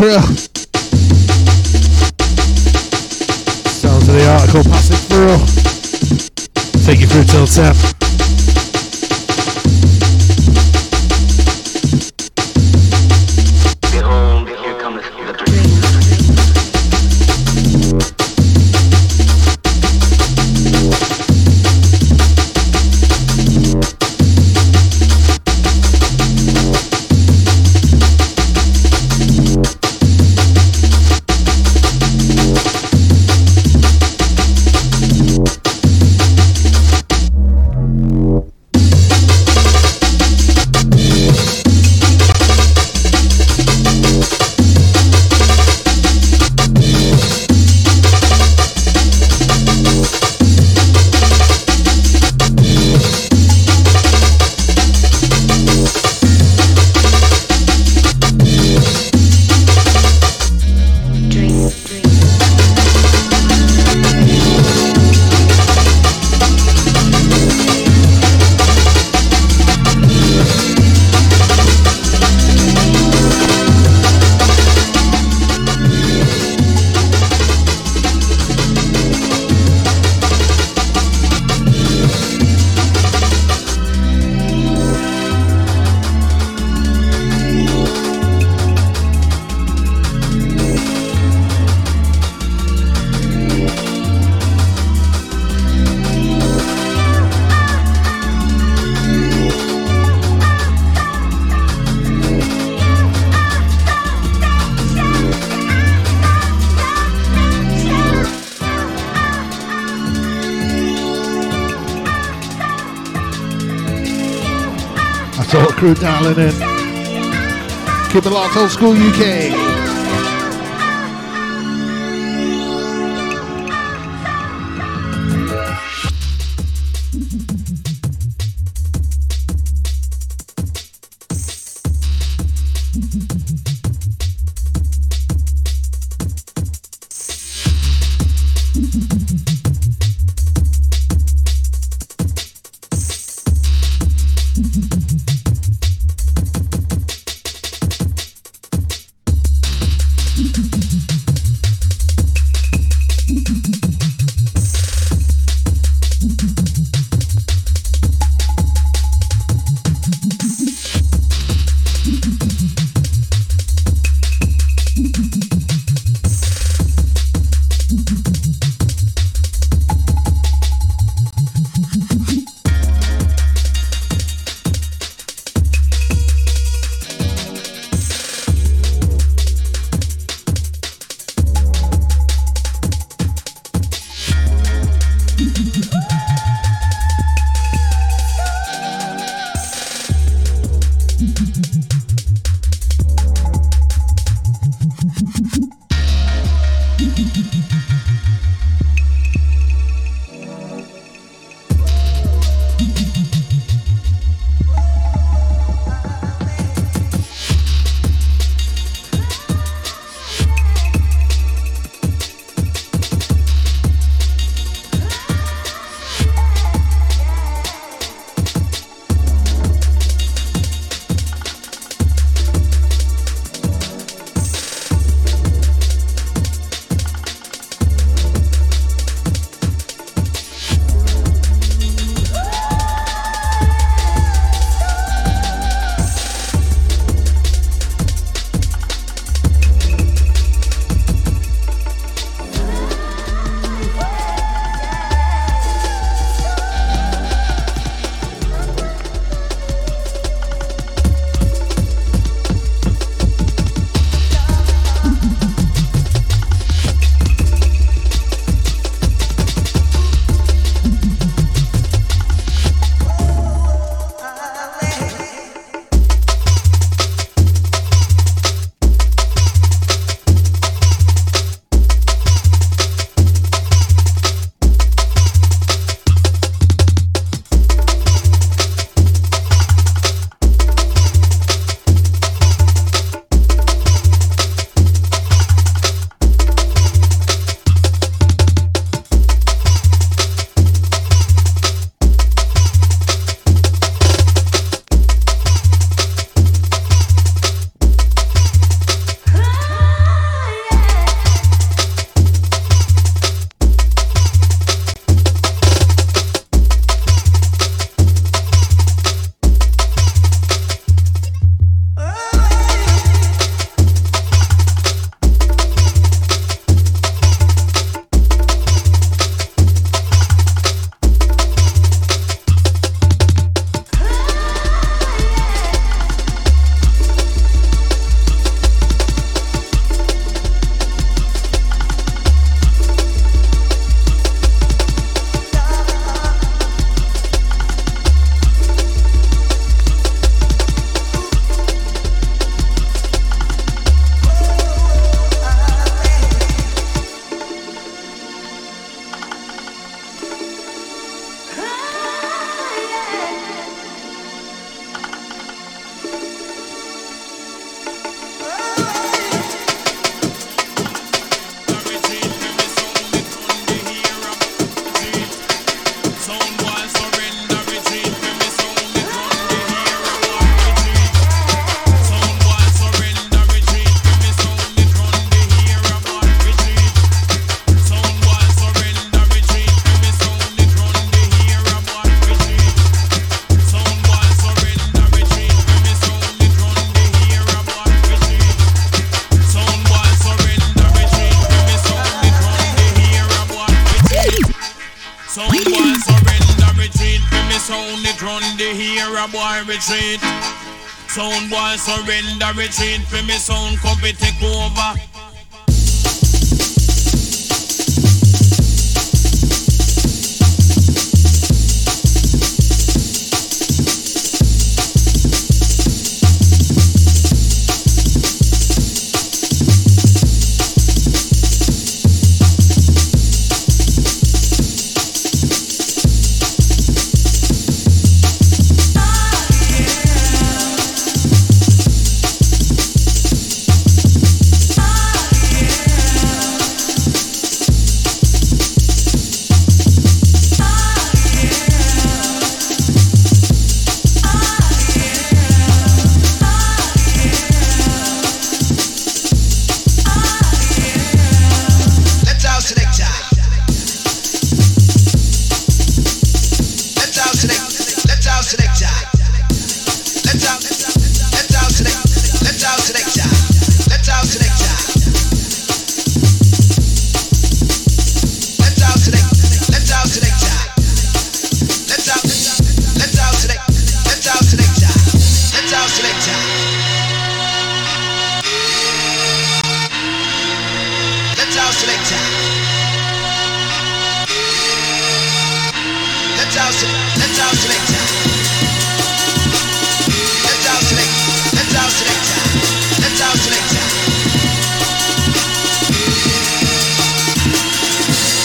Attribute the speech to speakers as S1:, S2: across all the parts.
S1: to crew dialing in. Keep it locked, old school UK.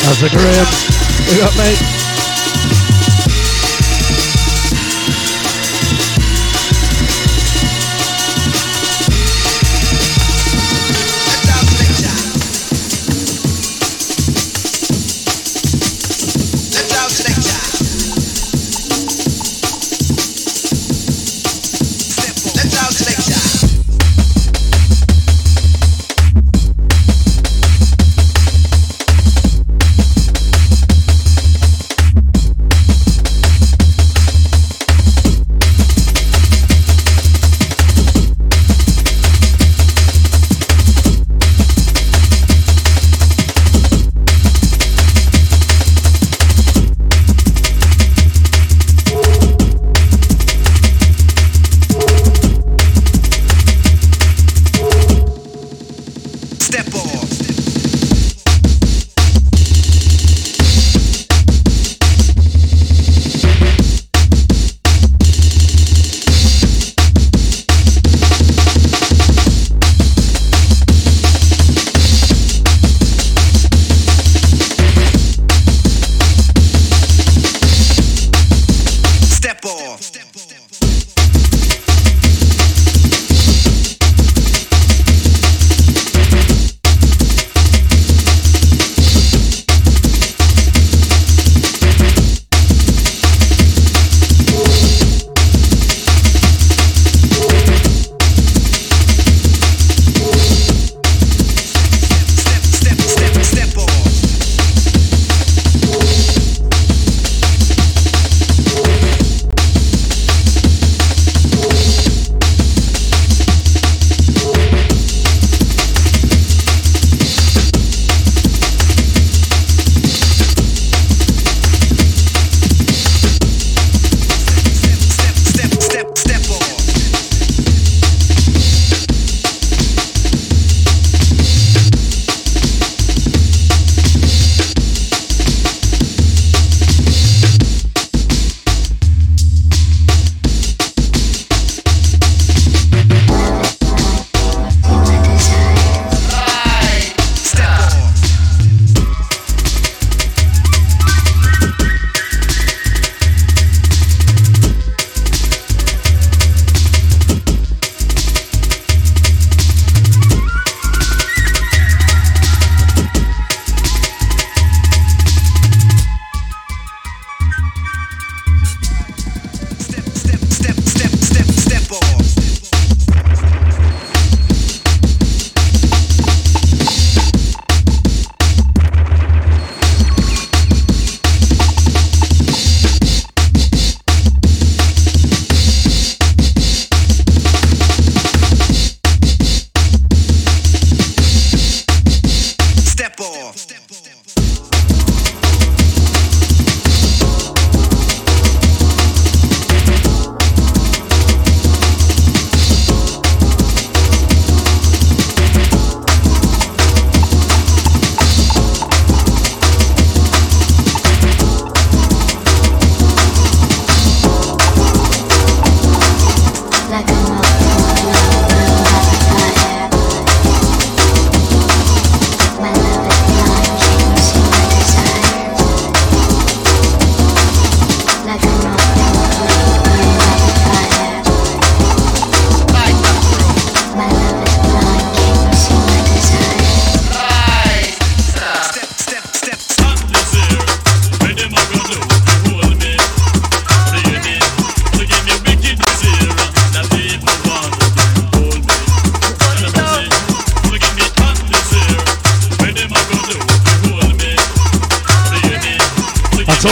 S2: That's a grim. We got
S3: mate.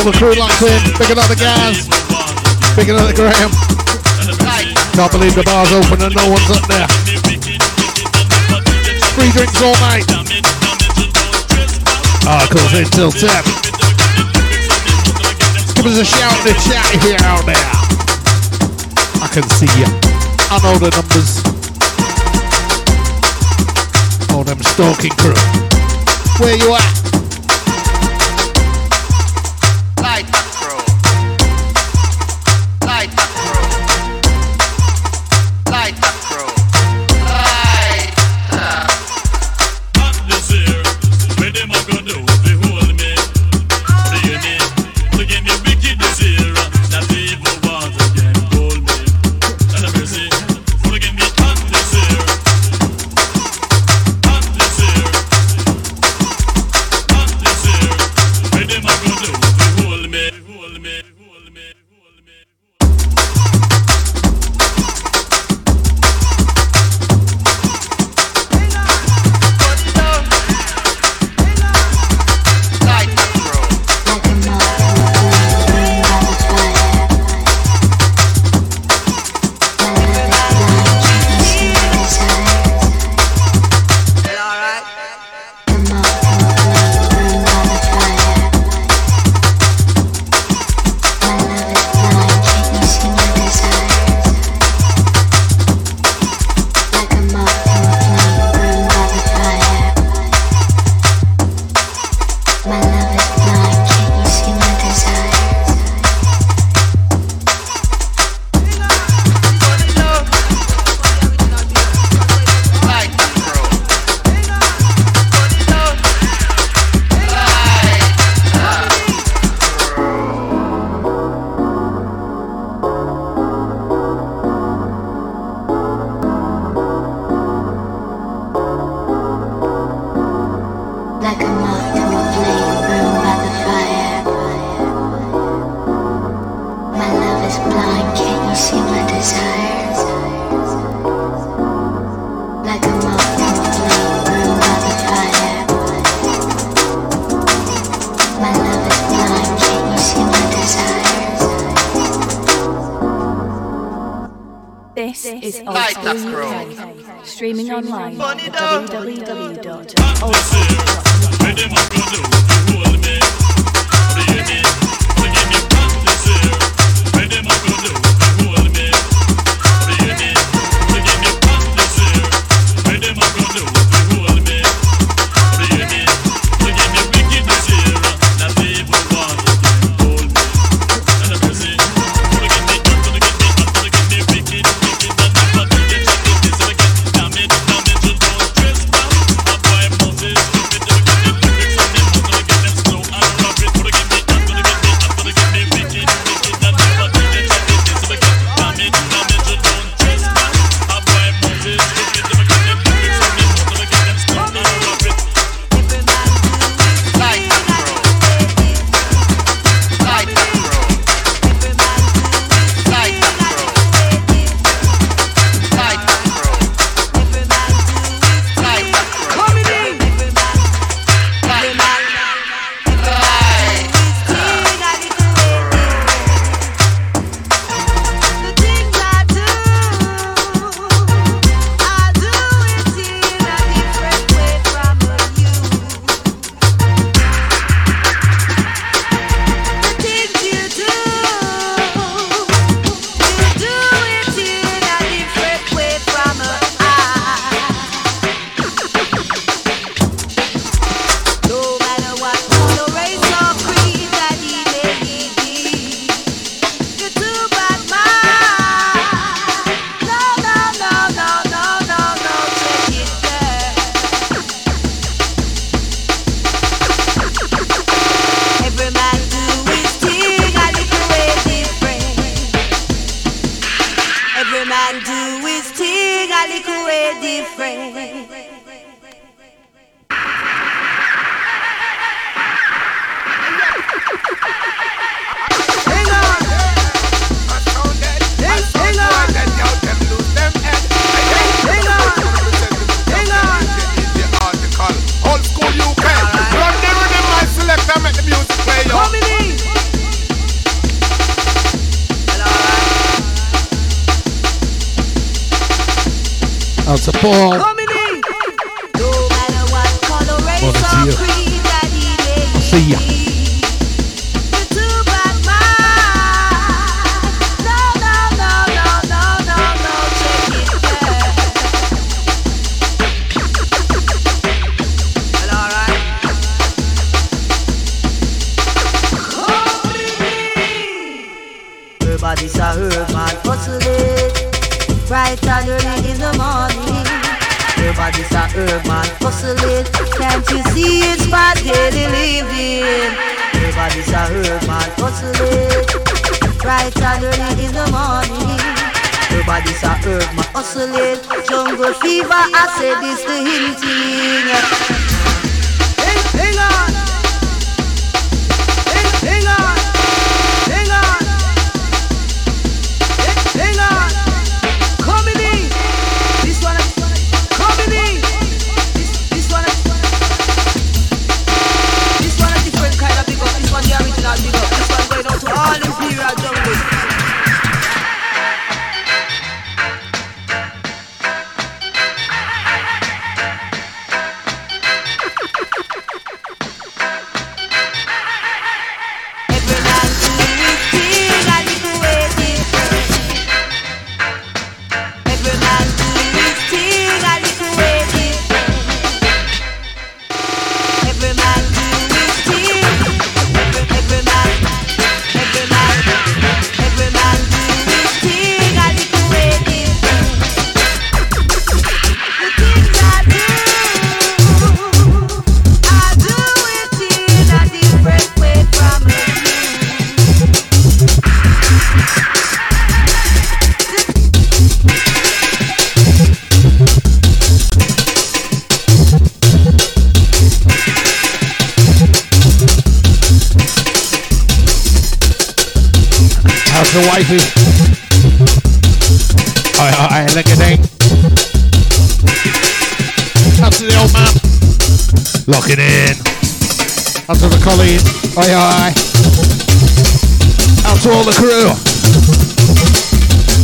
S3: All the crew locked in. Big up the guys. Big up the Graham. Can't believe the bar's open and no one's up there. Free drinks all night. Ah, Articles until 10. Give us a shout in the chat you're out there. I can see you. I know the numbers. All them stalking crew. Where you at?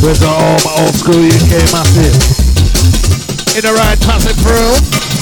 S1: Where's all my
S4: old school UK massive? In the right, passing through.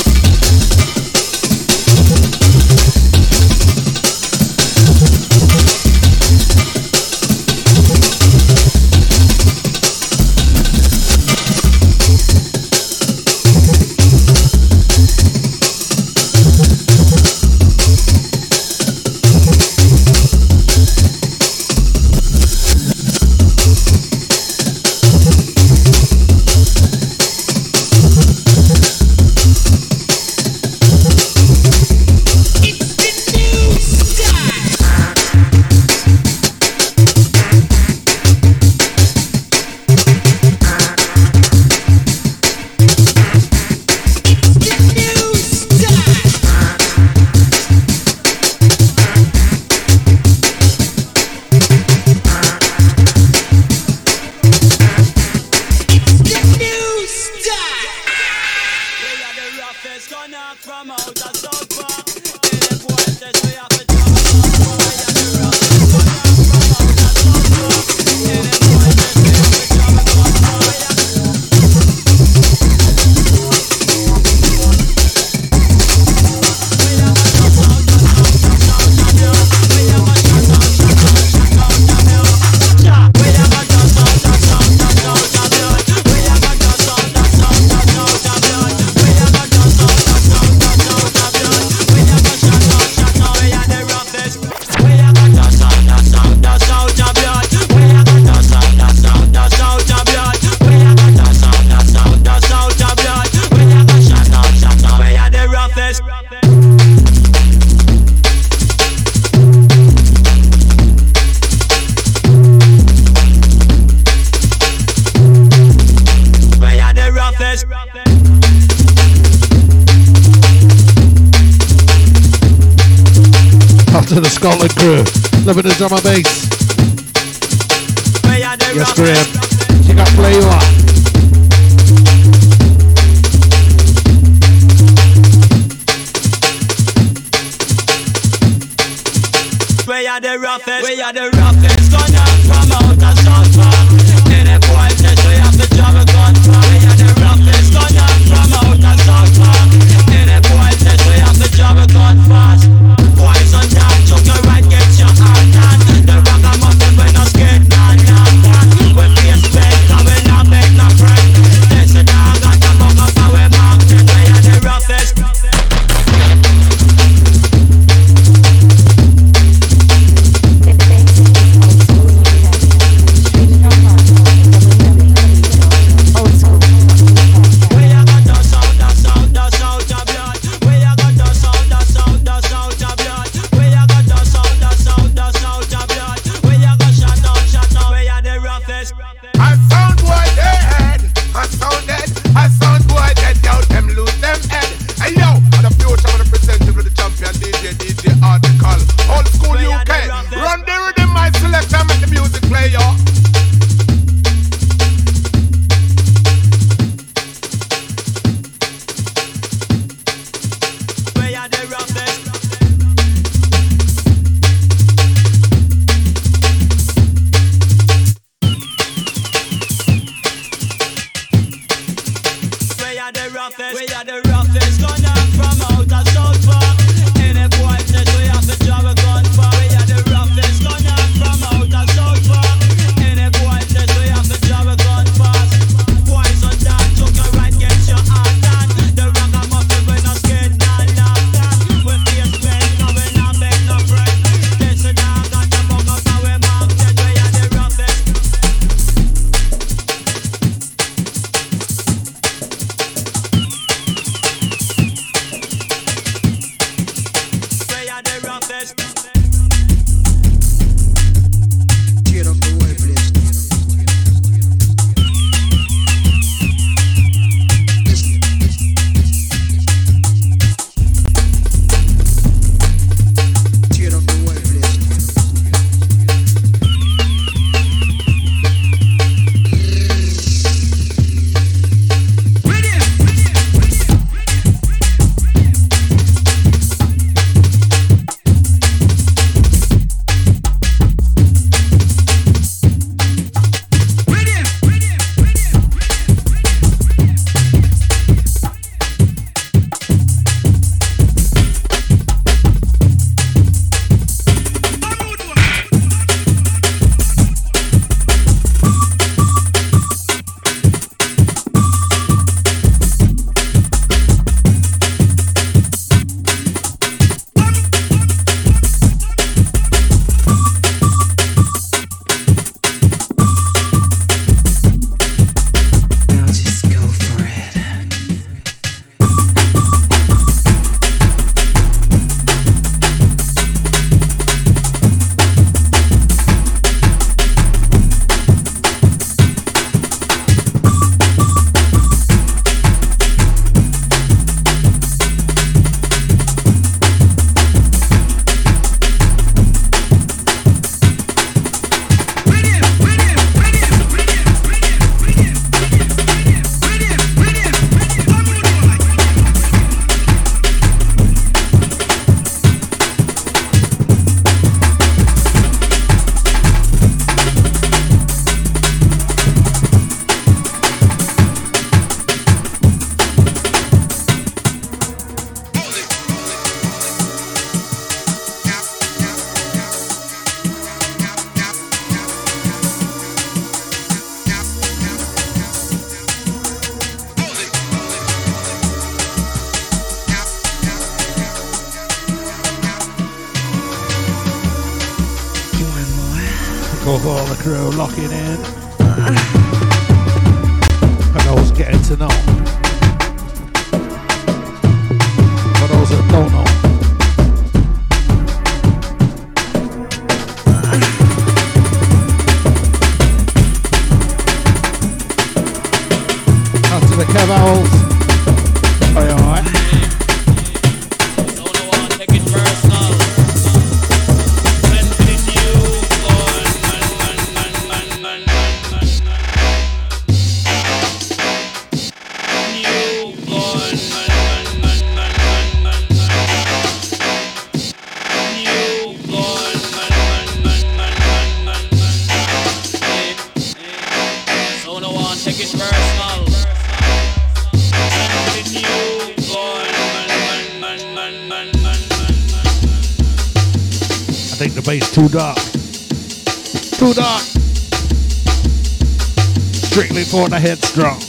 S3: on
S1: the headstrong.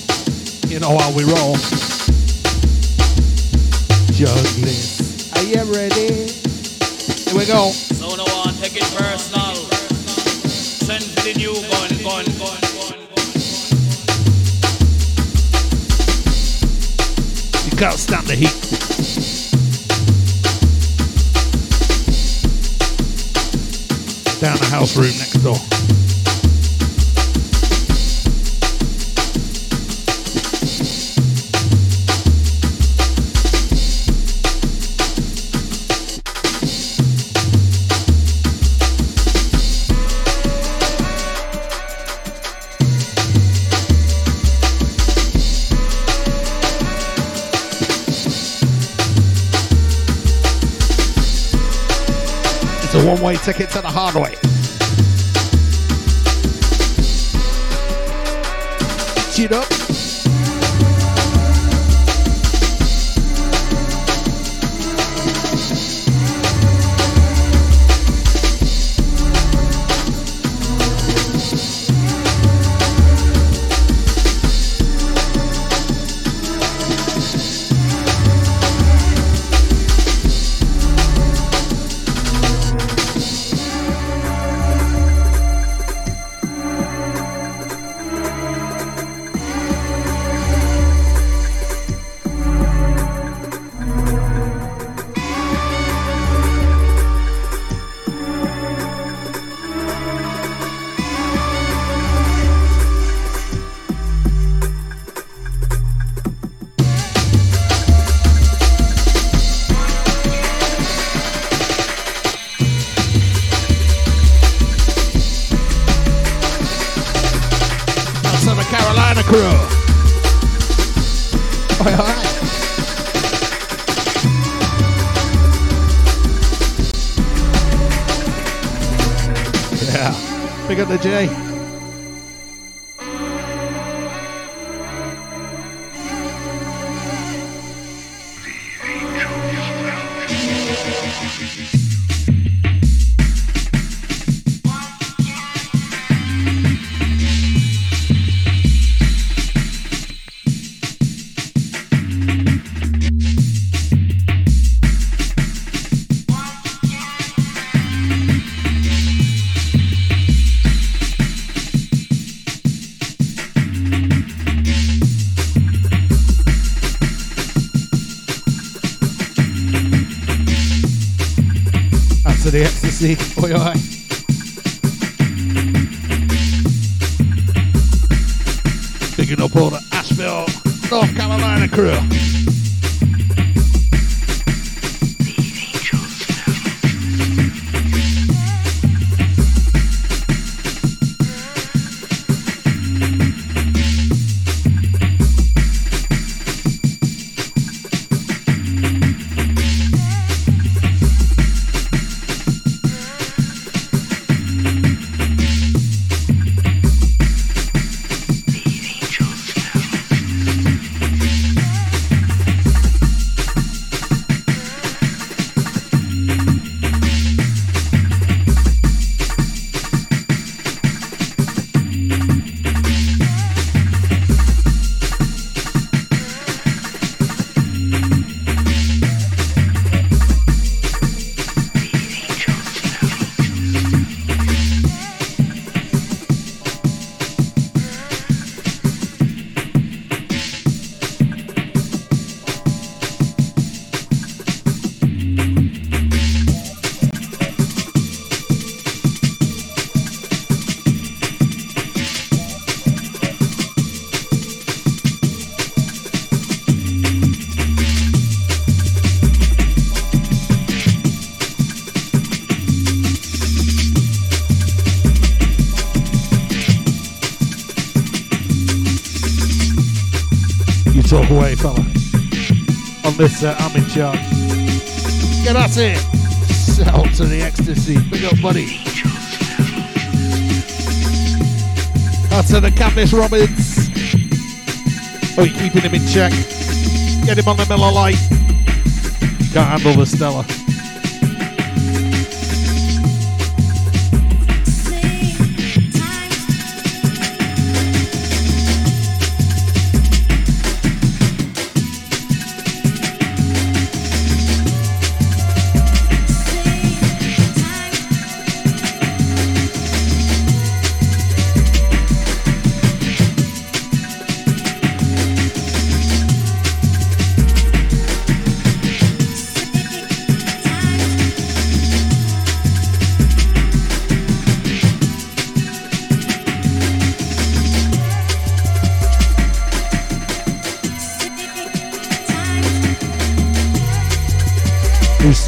S1: You know how we roll. Juggling. Are you ready? Here we go.
S3: So no one take it personal. Send the new gun, gun, gun.
S1: You can't stand the heat. down the house room next door. one-way ticket to the Hardway. Cheat up. the J. Musik. Oi, oi. Talk away, fella. On this, uh, I'm in charge. Get at it. Sell to the ecstasy. Big up, buddy. Out to the Candice Robbins. Oh, you're keeping him in check. Get him on the Miller Lite. Can't handle the Stella.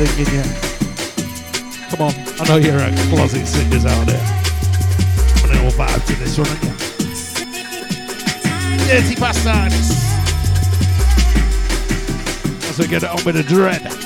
S1: Singing yet? Come on, I know you're a closet singers out there. A little vibe to this one, you? Dirty bastards! As we get it on with the dread.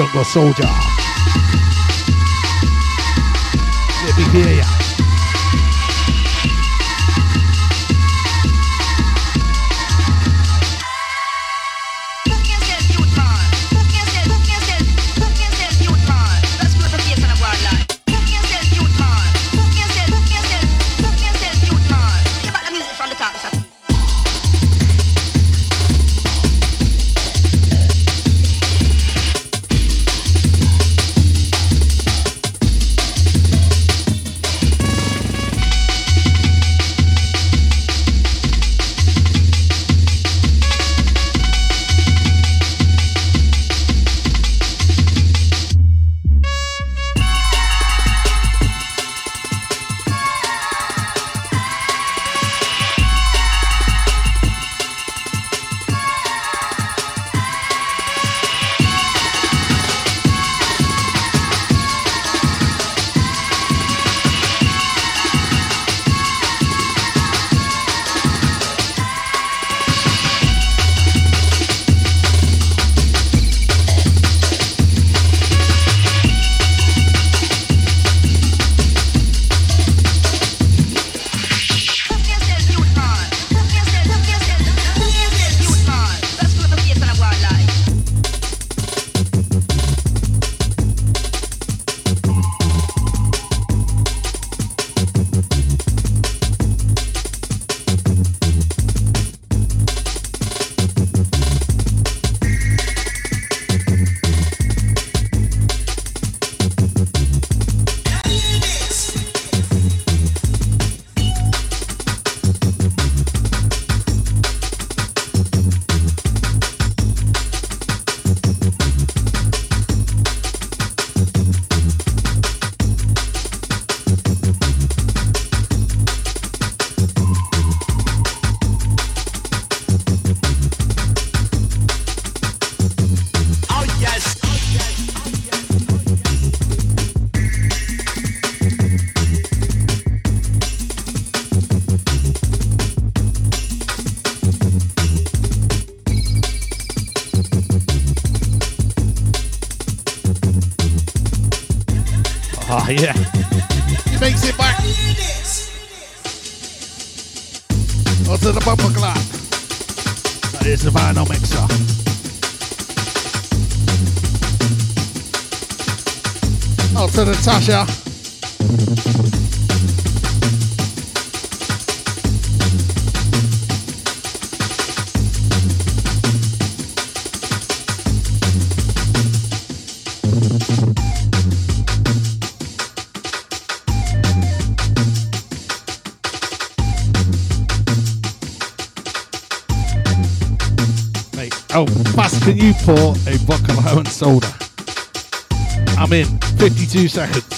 S1: Jungle soldier.
S5: Soda. I'm in 52 seconds.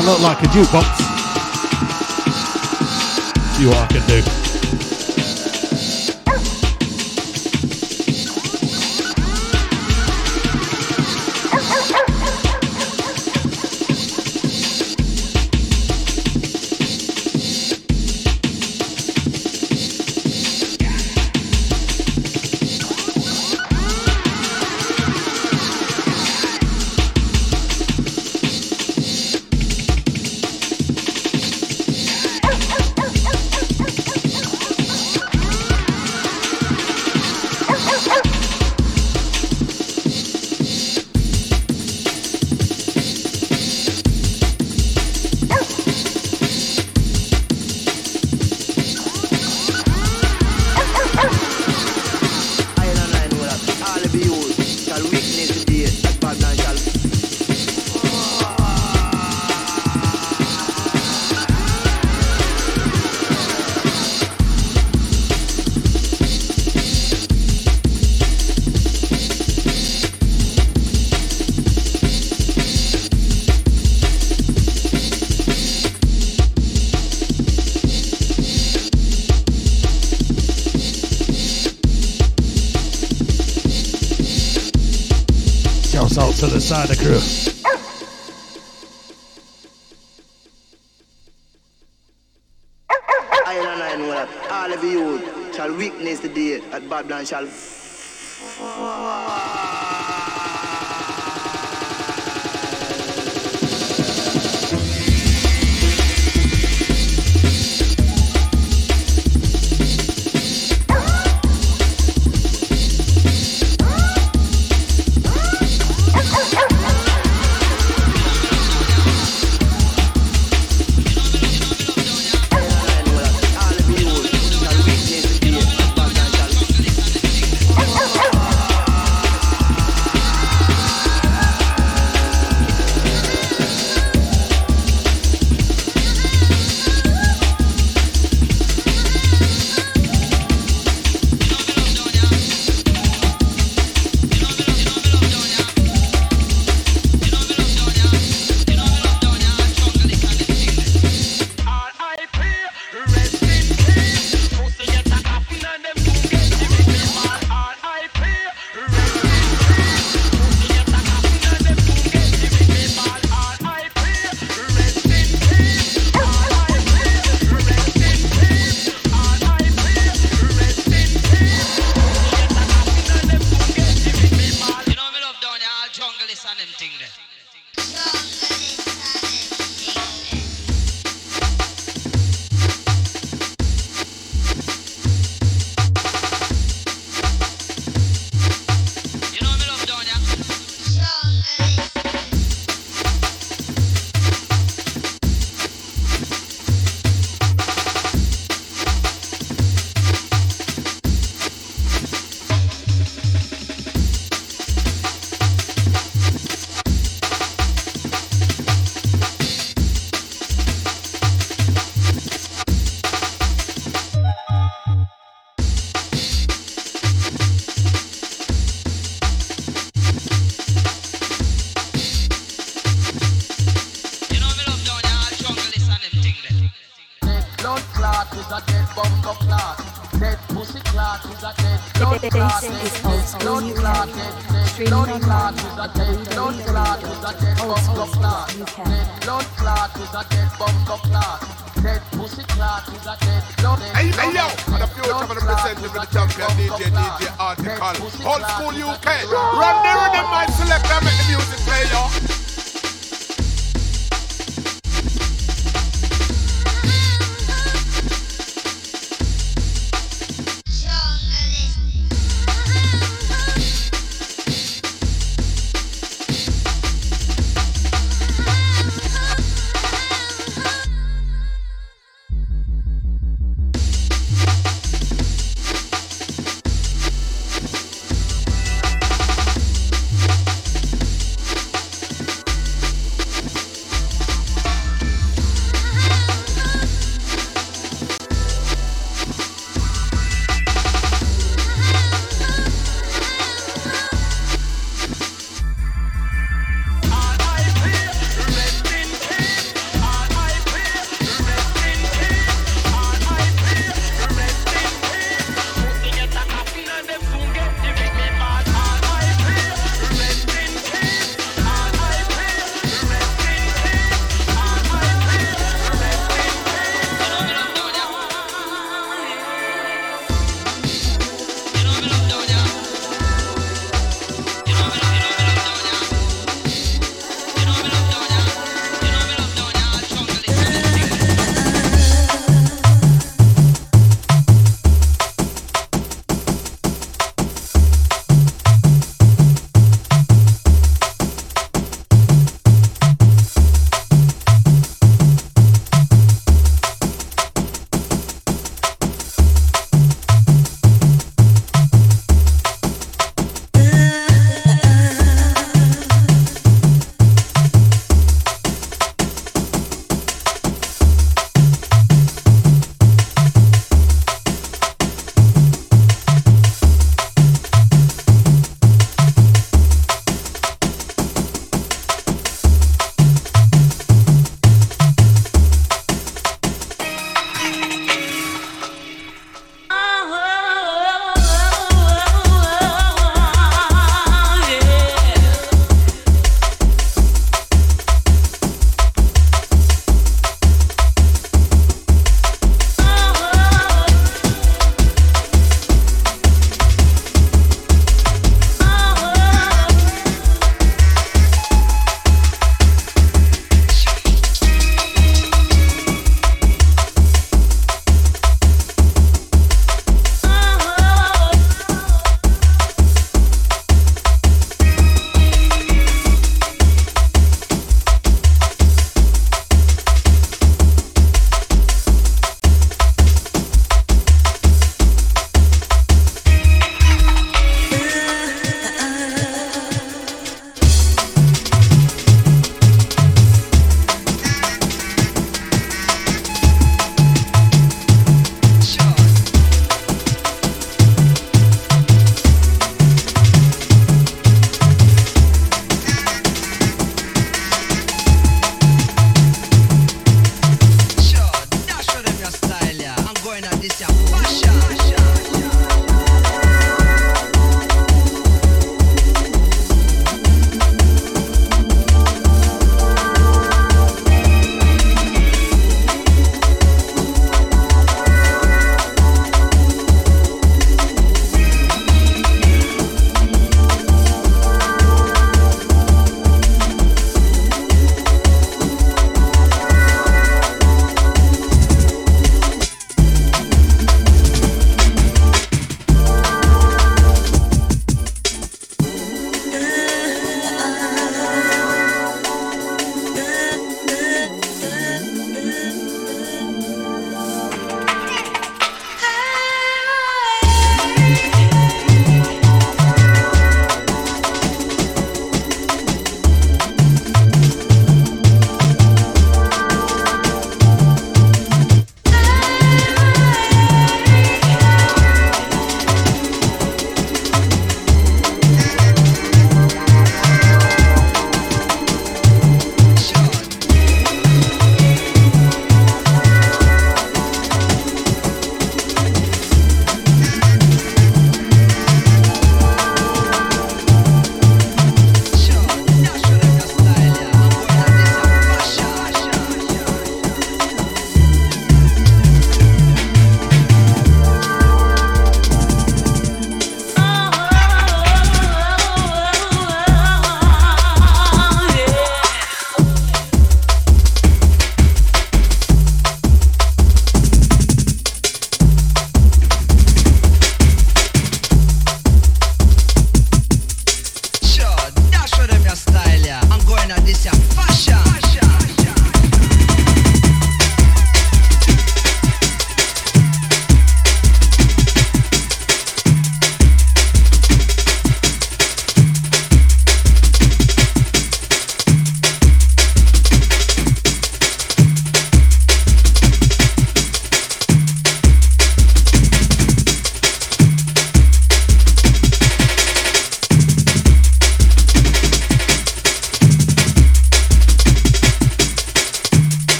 S1: I
S5: look like a jukebox? See what I can do.
S1: Out the crew.
S6: All of you shall witness the day that Babylon shall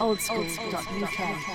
S7: www.oldschool.uk.
S1: For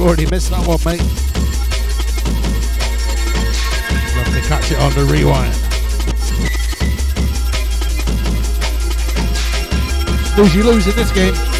S1: already missed that one, mate. Love to catch it on the rewind. Lose you lose in this game.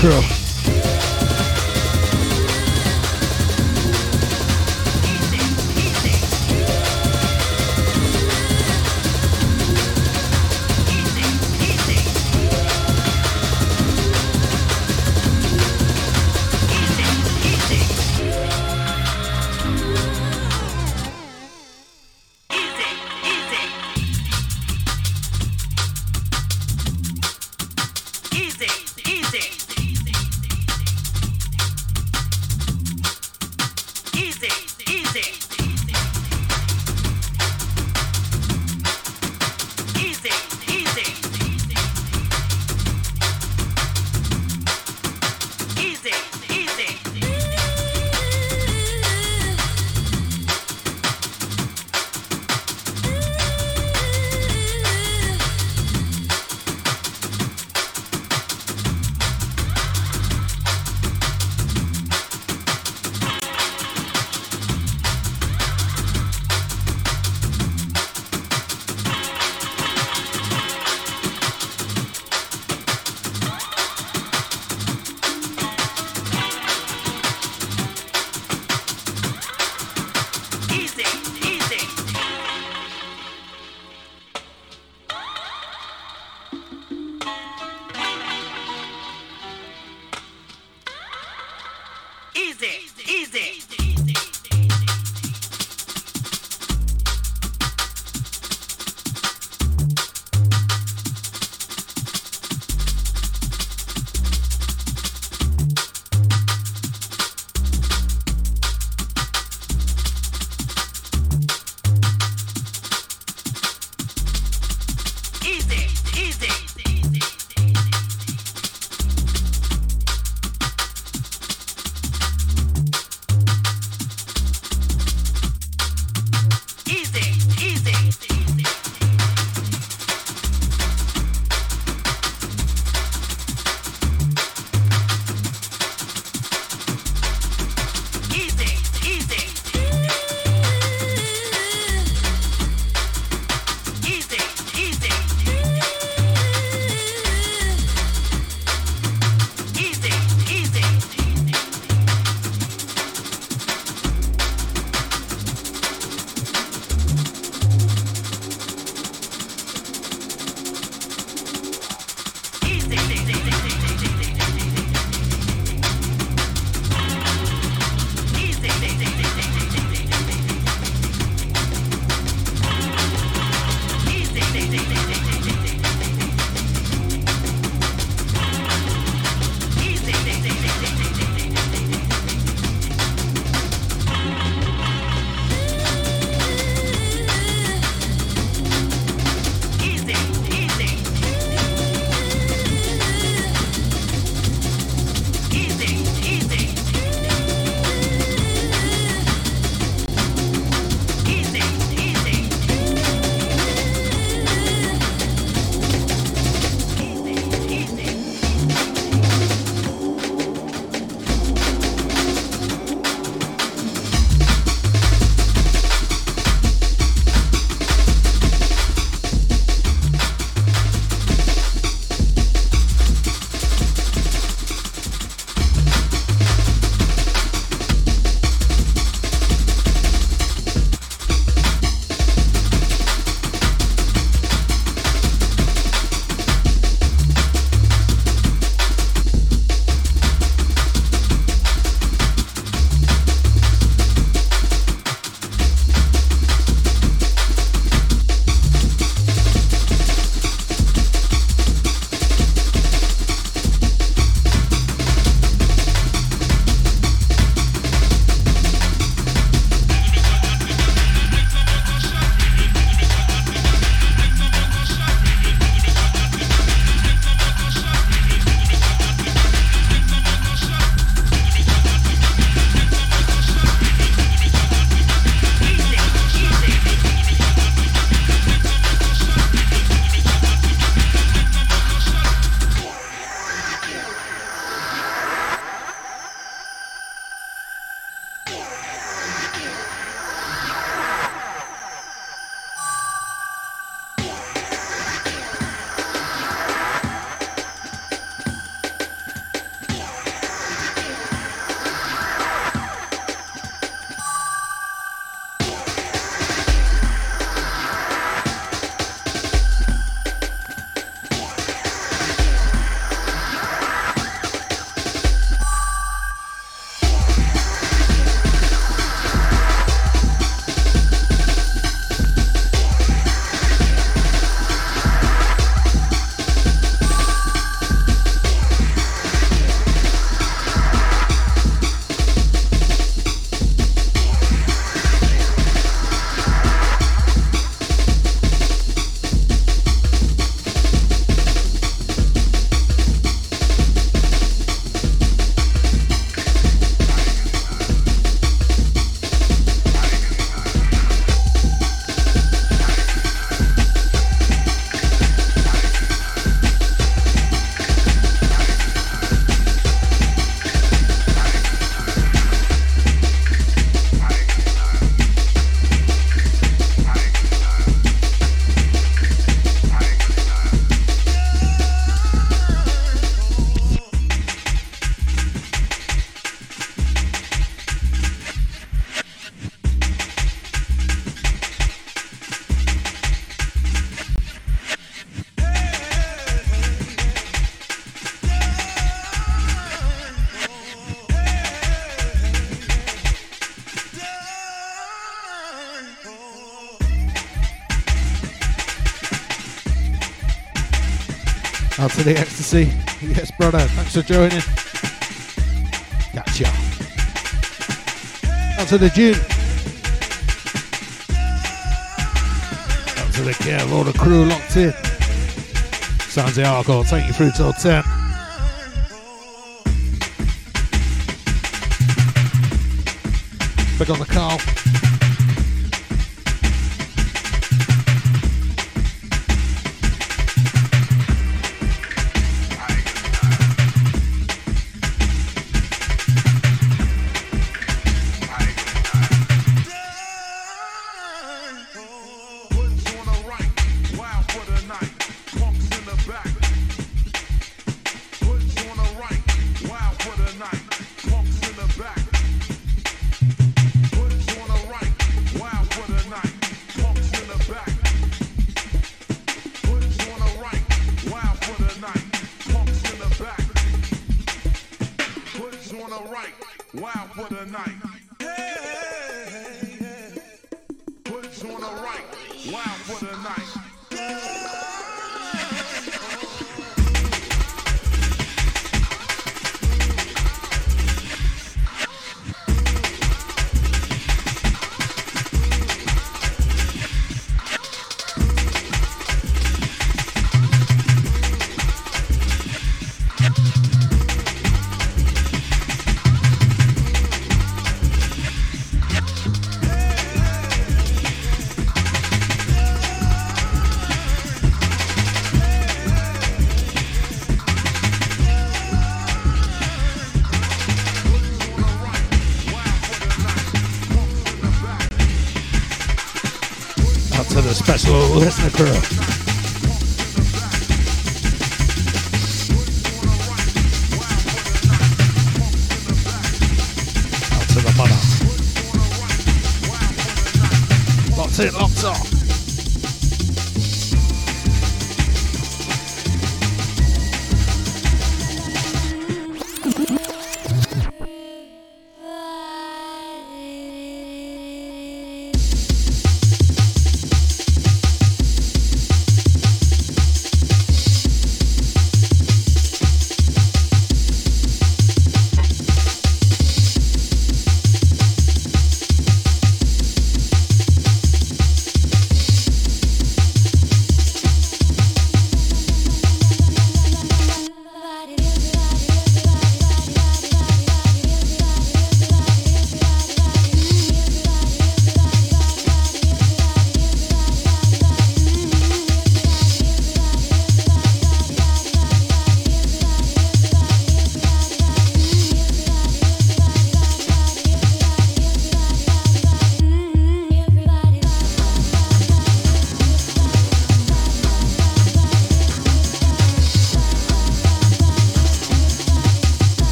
S1: Crew. To the ecstasy. Yes, brother. Thanks for joining. Gotcha. Out to the June. Out to the care of all the crew locked in. Sounds the I'll take you through till 10. Big on the Carl.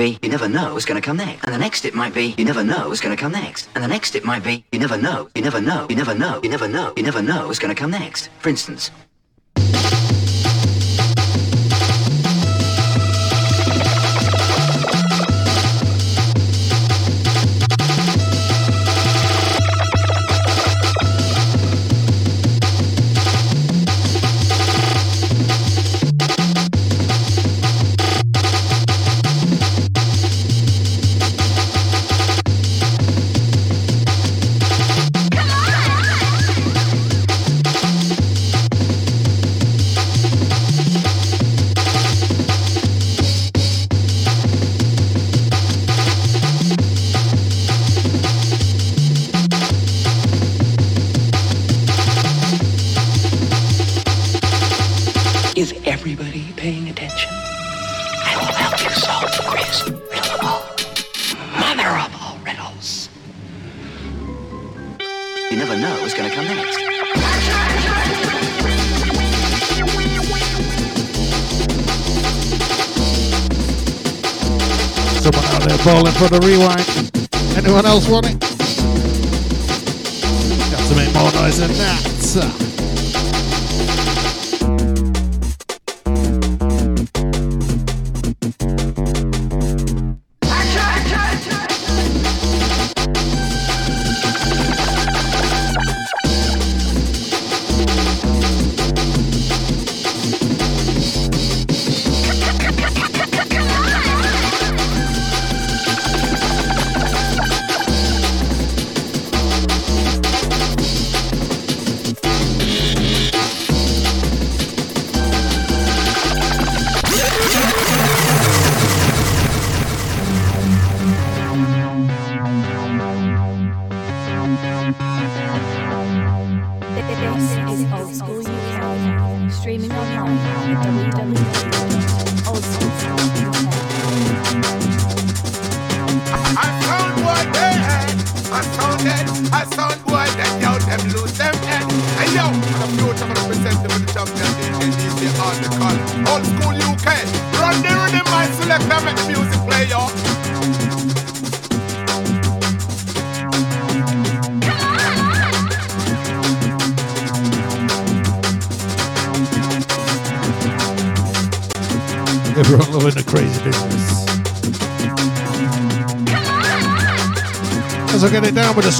S8: Be, you never know what's gonna come next. And the next it might be, you never know what's gonna come next. And the next it might be, you never know, you never know, you never know, you never know, you never know what's gonna come next. For instance,
S1: for the rewind. Anyone else want it? Got to make more noise than that.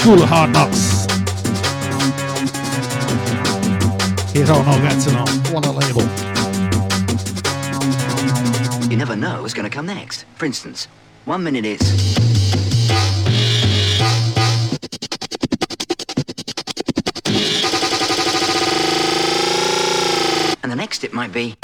S9: School
S1: of hard knocks. You don't know, get to know. What a label.
S8: You never know what's going to come next. For instance, one minute it's. And the next it might be.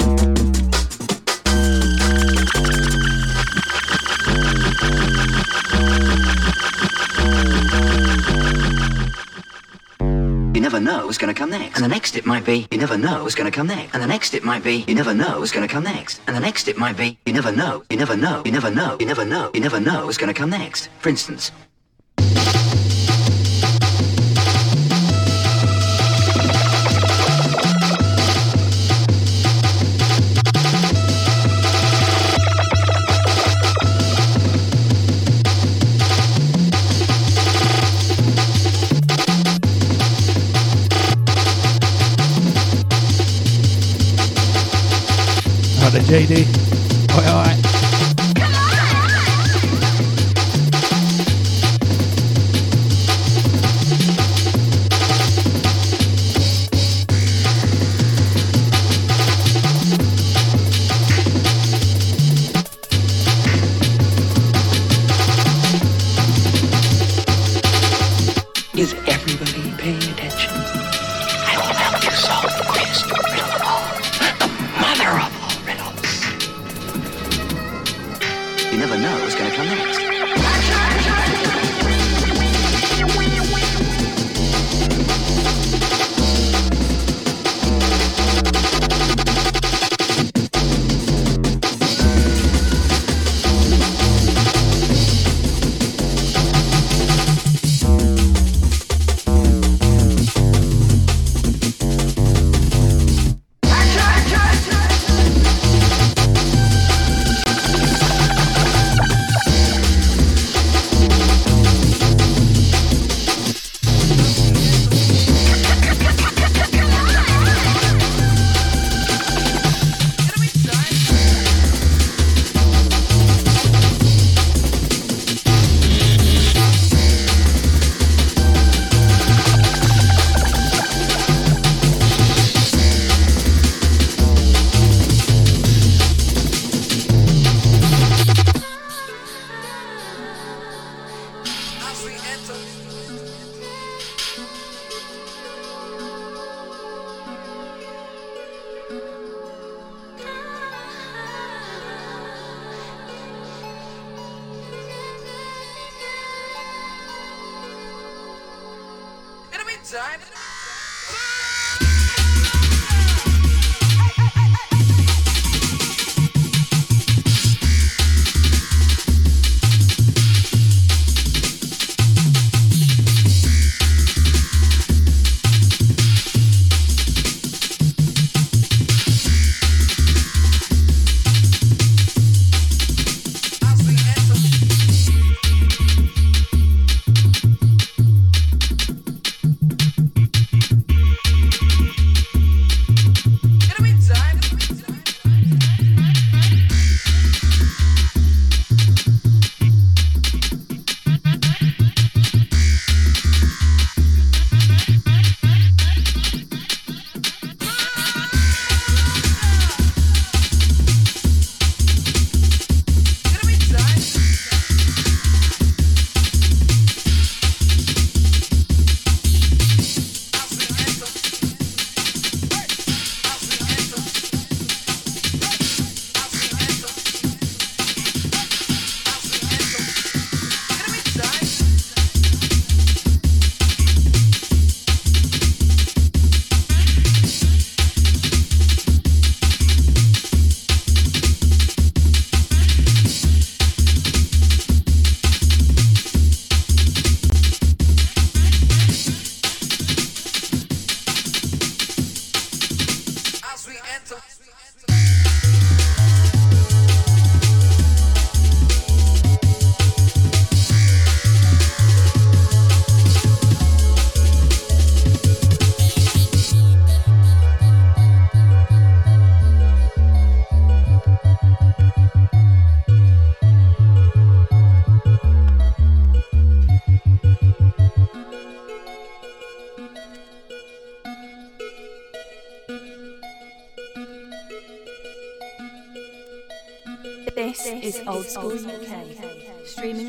S8: Never know what's going to come next. And the next it might be, you never know what's going to come next. And the next it might be, you never know what's going to come next. And the next it might be, you never know, you never know, you never know, you never know, you never know what's going to come next. For instance,
S1: JD. Oi,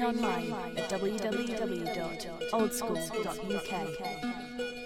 S7: online at www.oldschool.uk.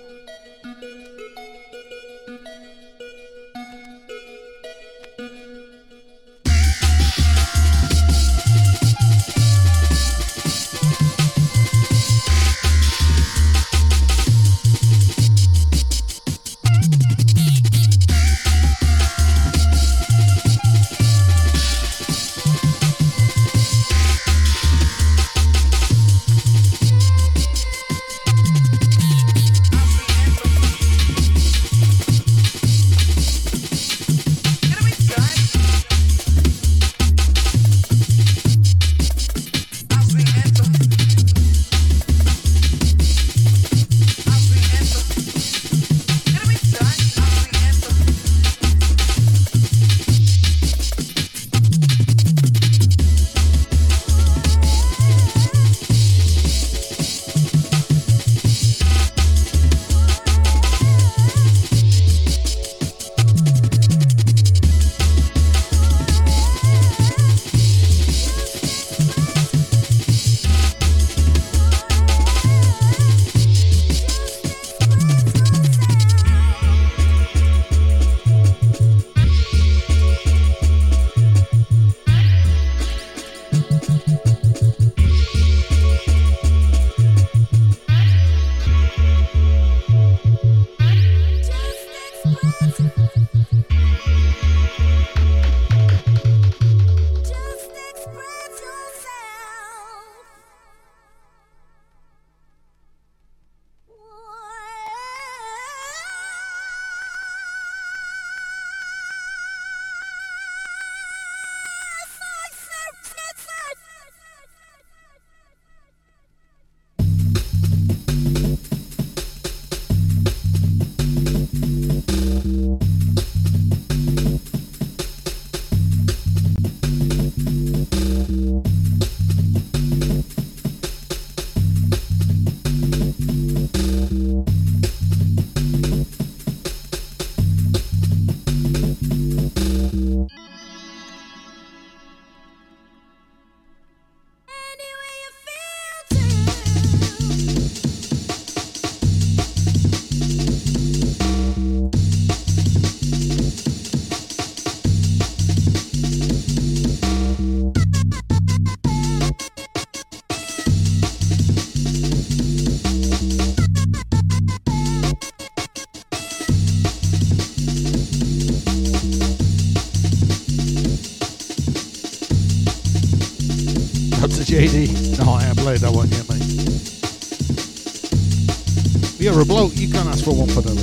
S9: played that one yet, mate. You're a bloke, you can't ask for one for the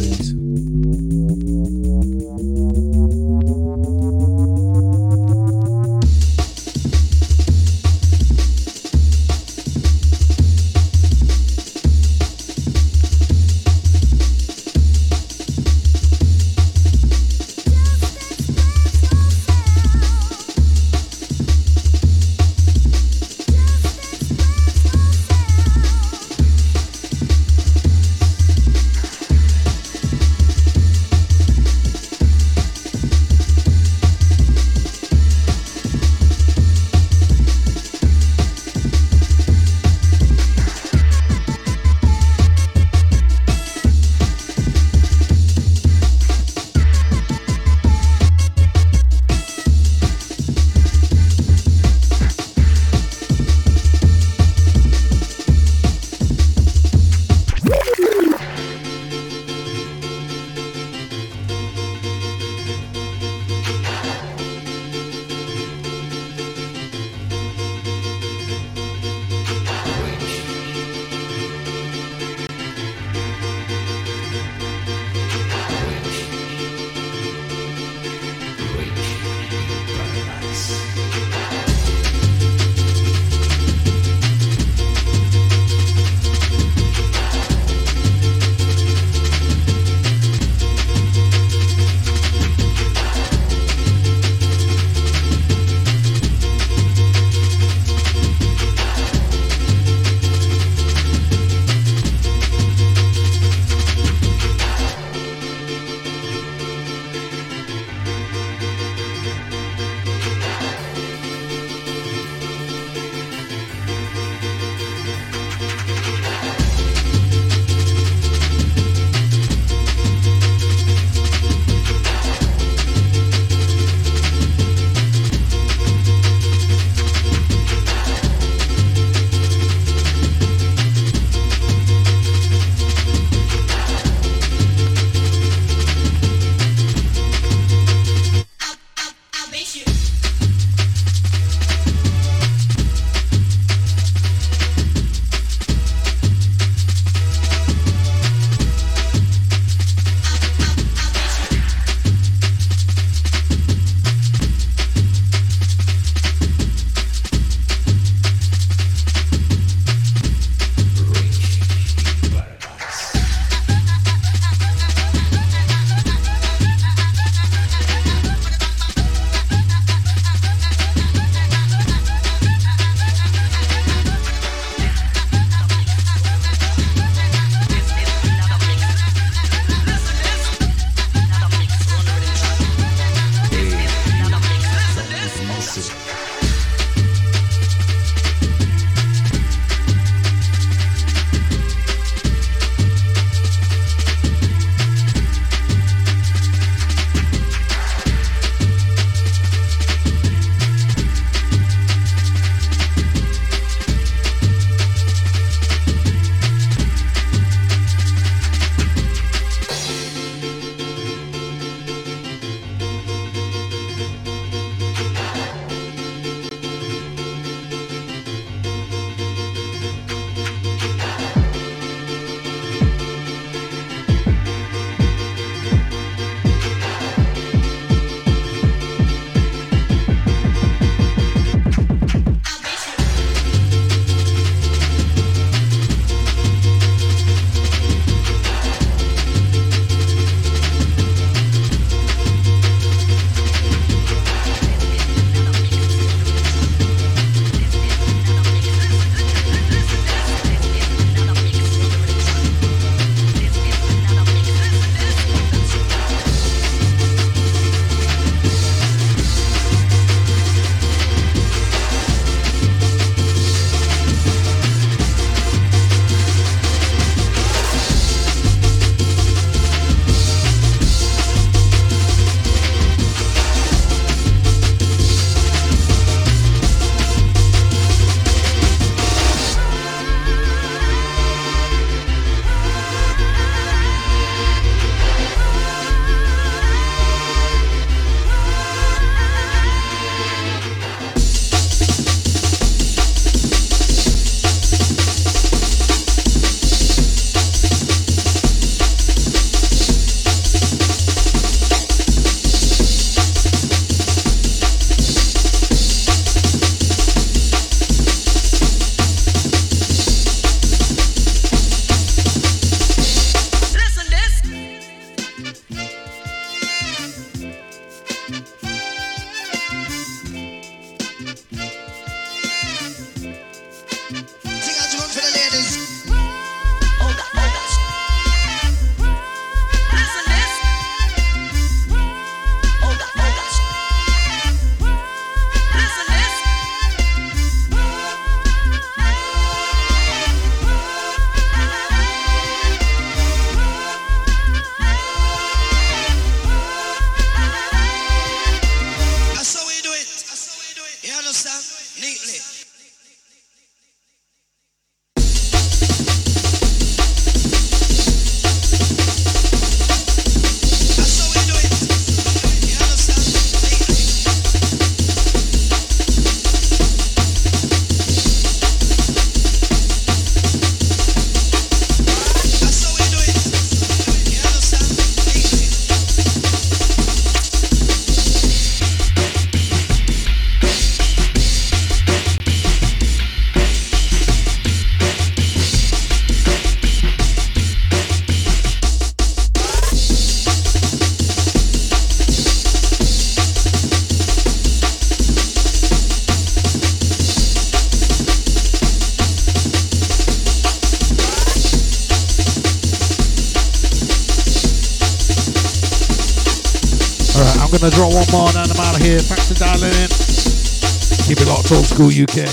S1: school UK.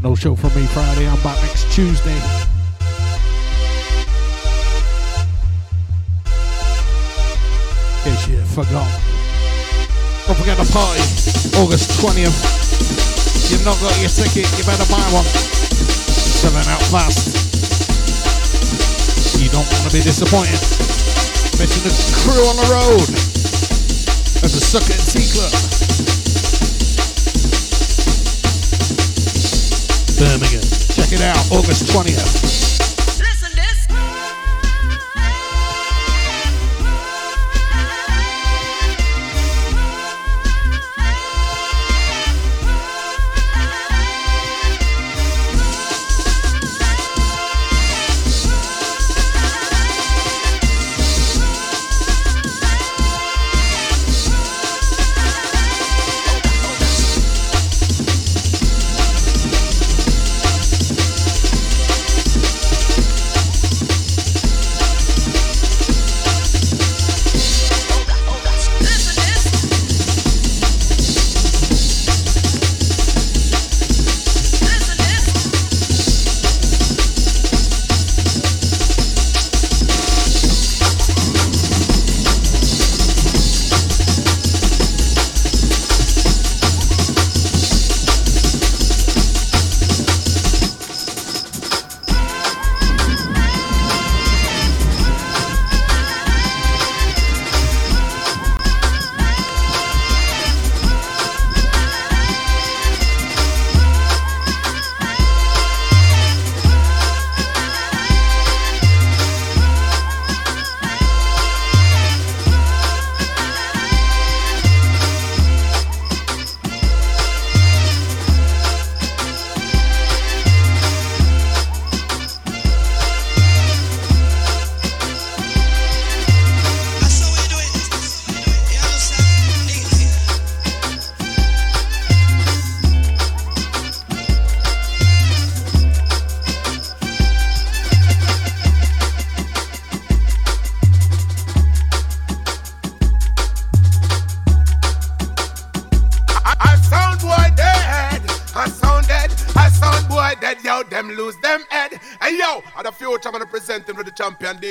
S1: No show for me Friday. I'm back next Tuesday. In case you forgot. Don't forget the party, August 20th. If you've not got your ticket, you better buy one. Selling out fast. You don't want to be disappointed. Missing the crew on the road. At the Sucker and Tea Club. Birmingham. Check it out, August 20th.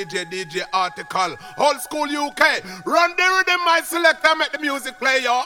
S7: DJ DJ article. Old school UK. Run the rhythm, my selector, make the music play, yo.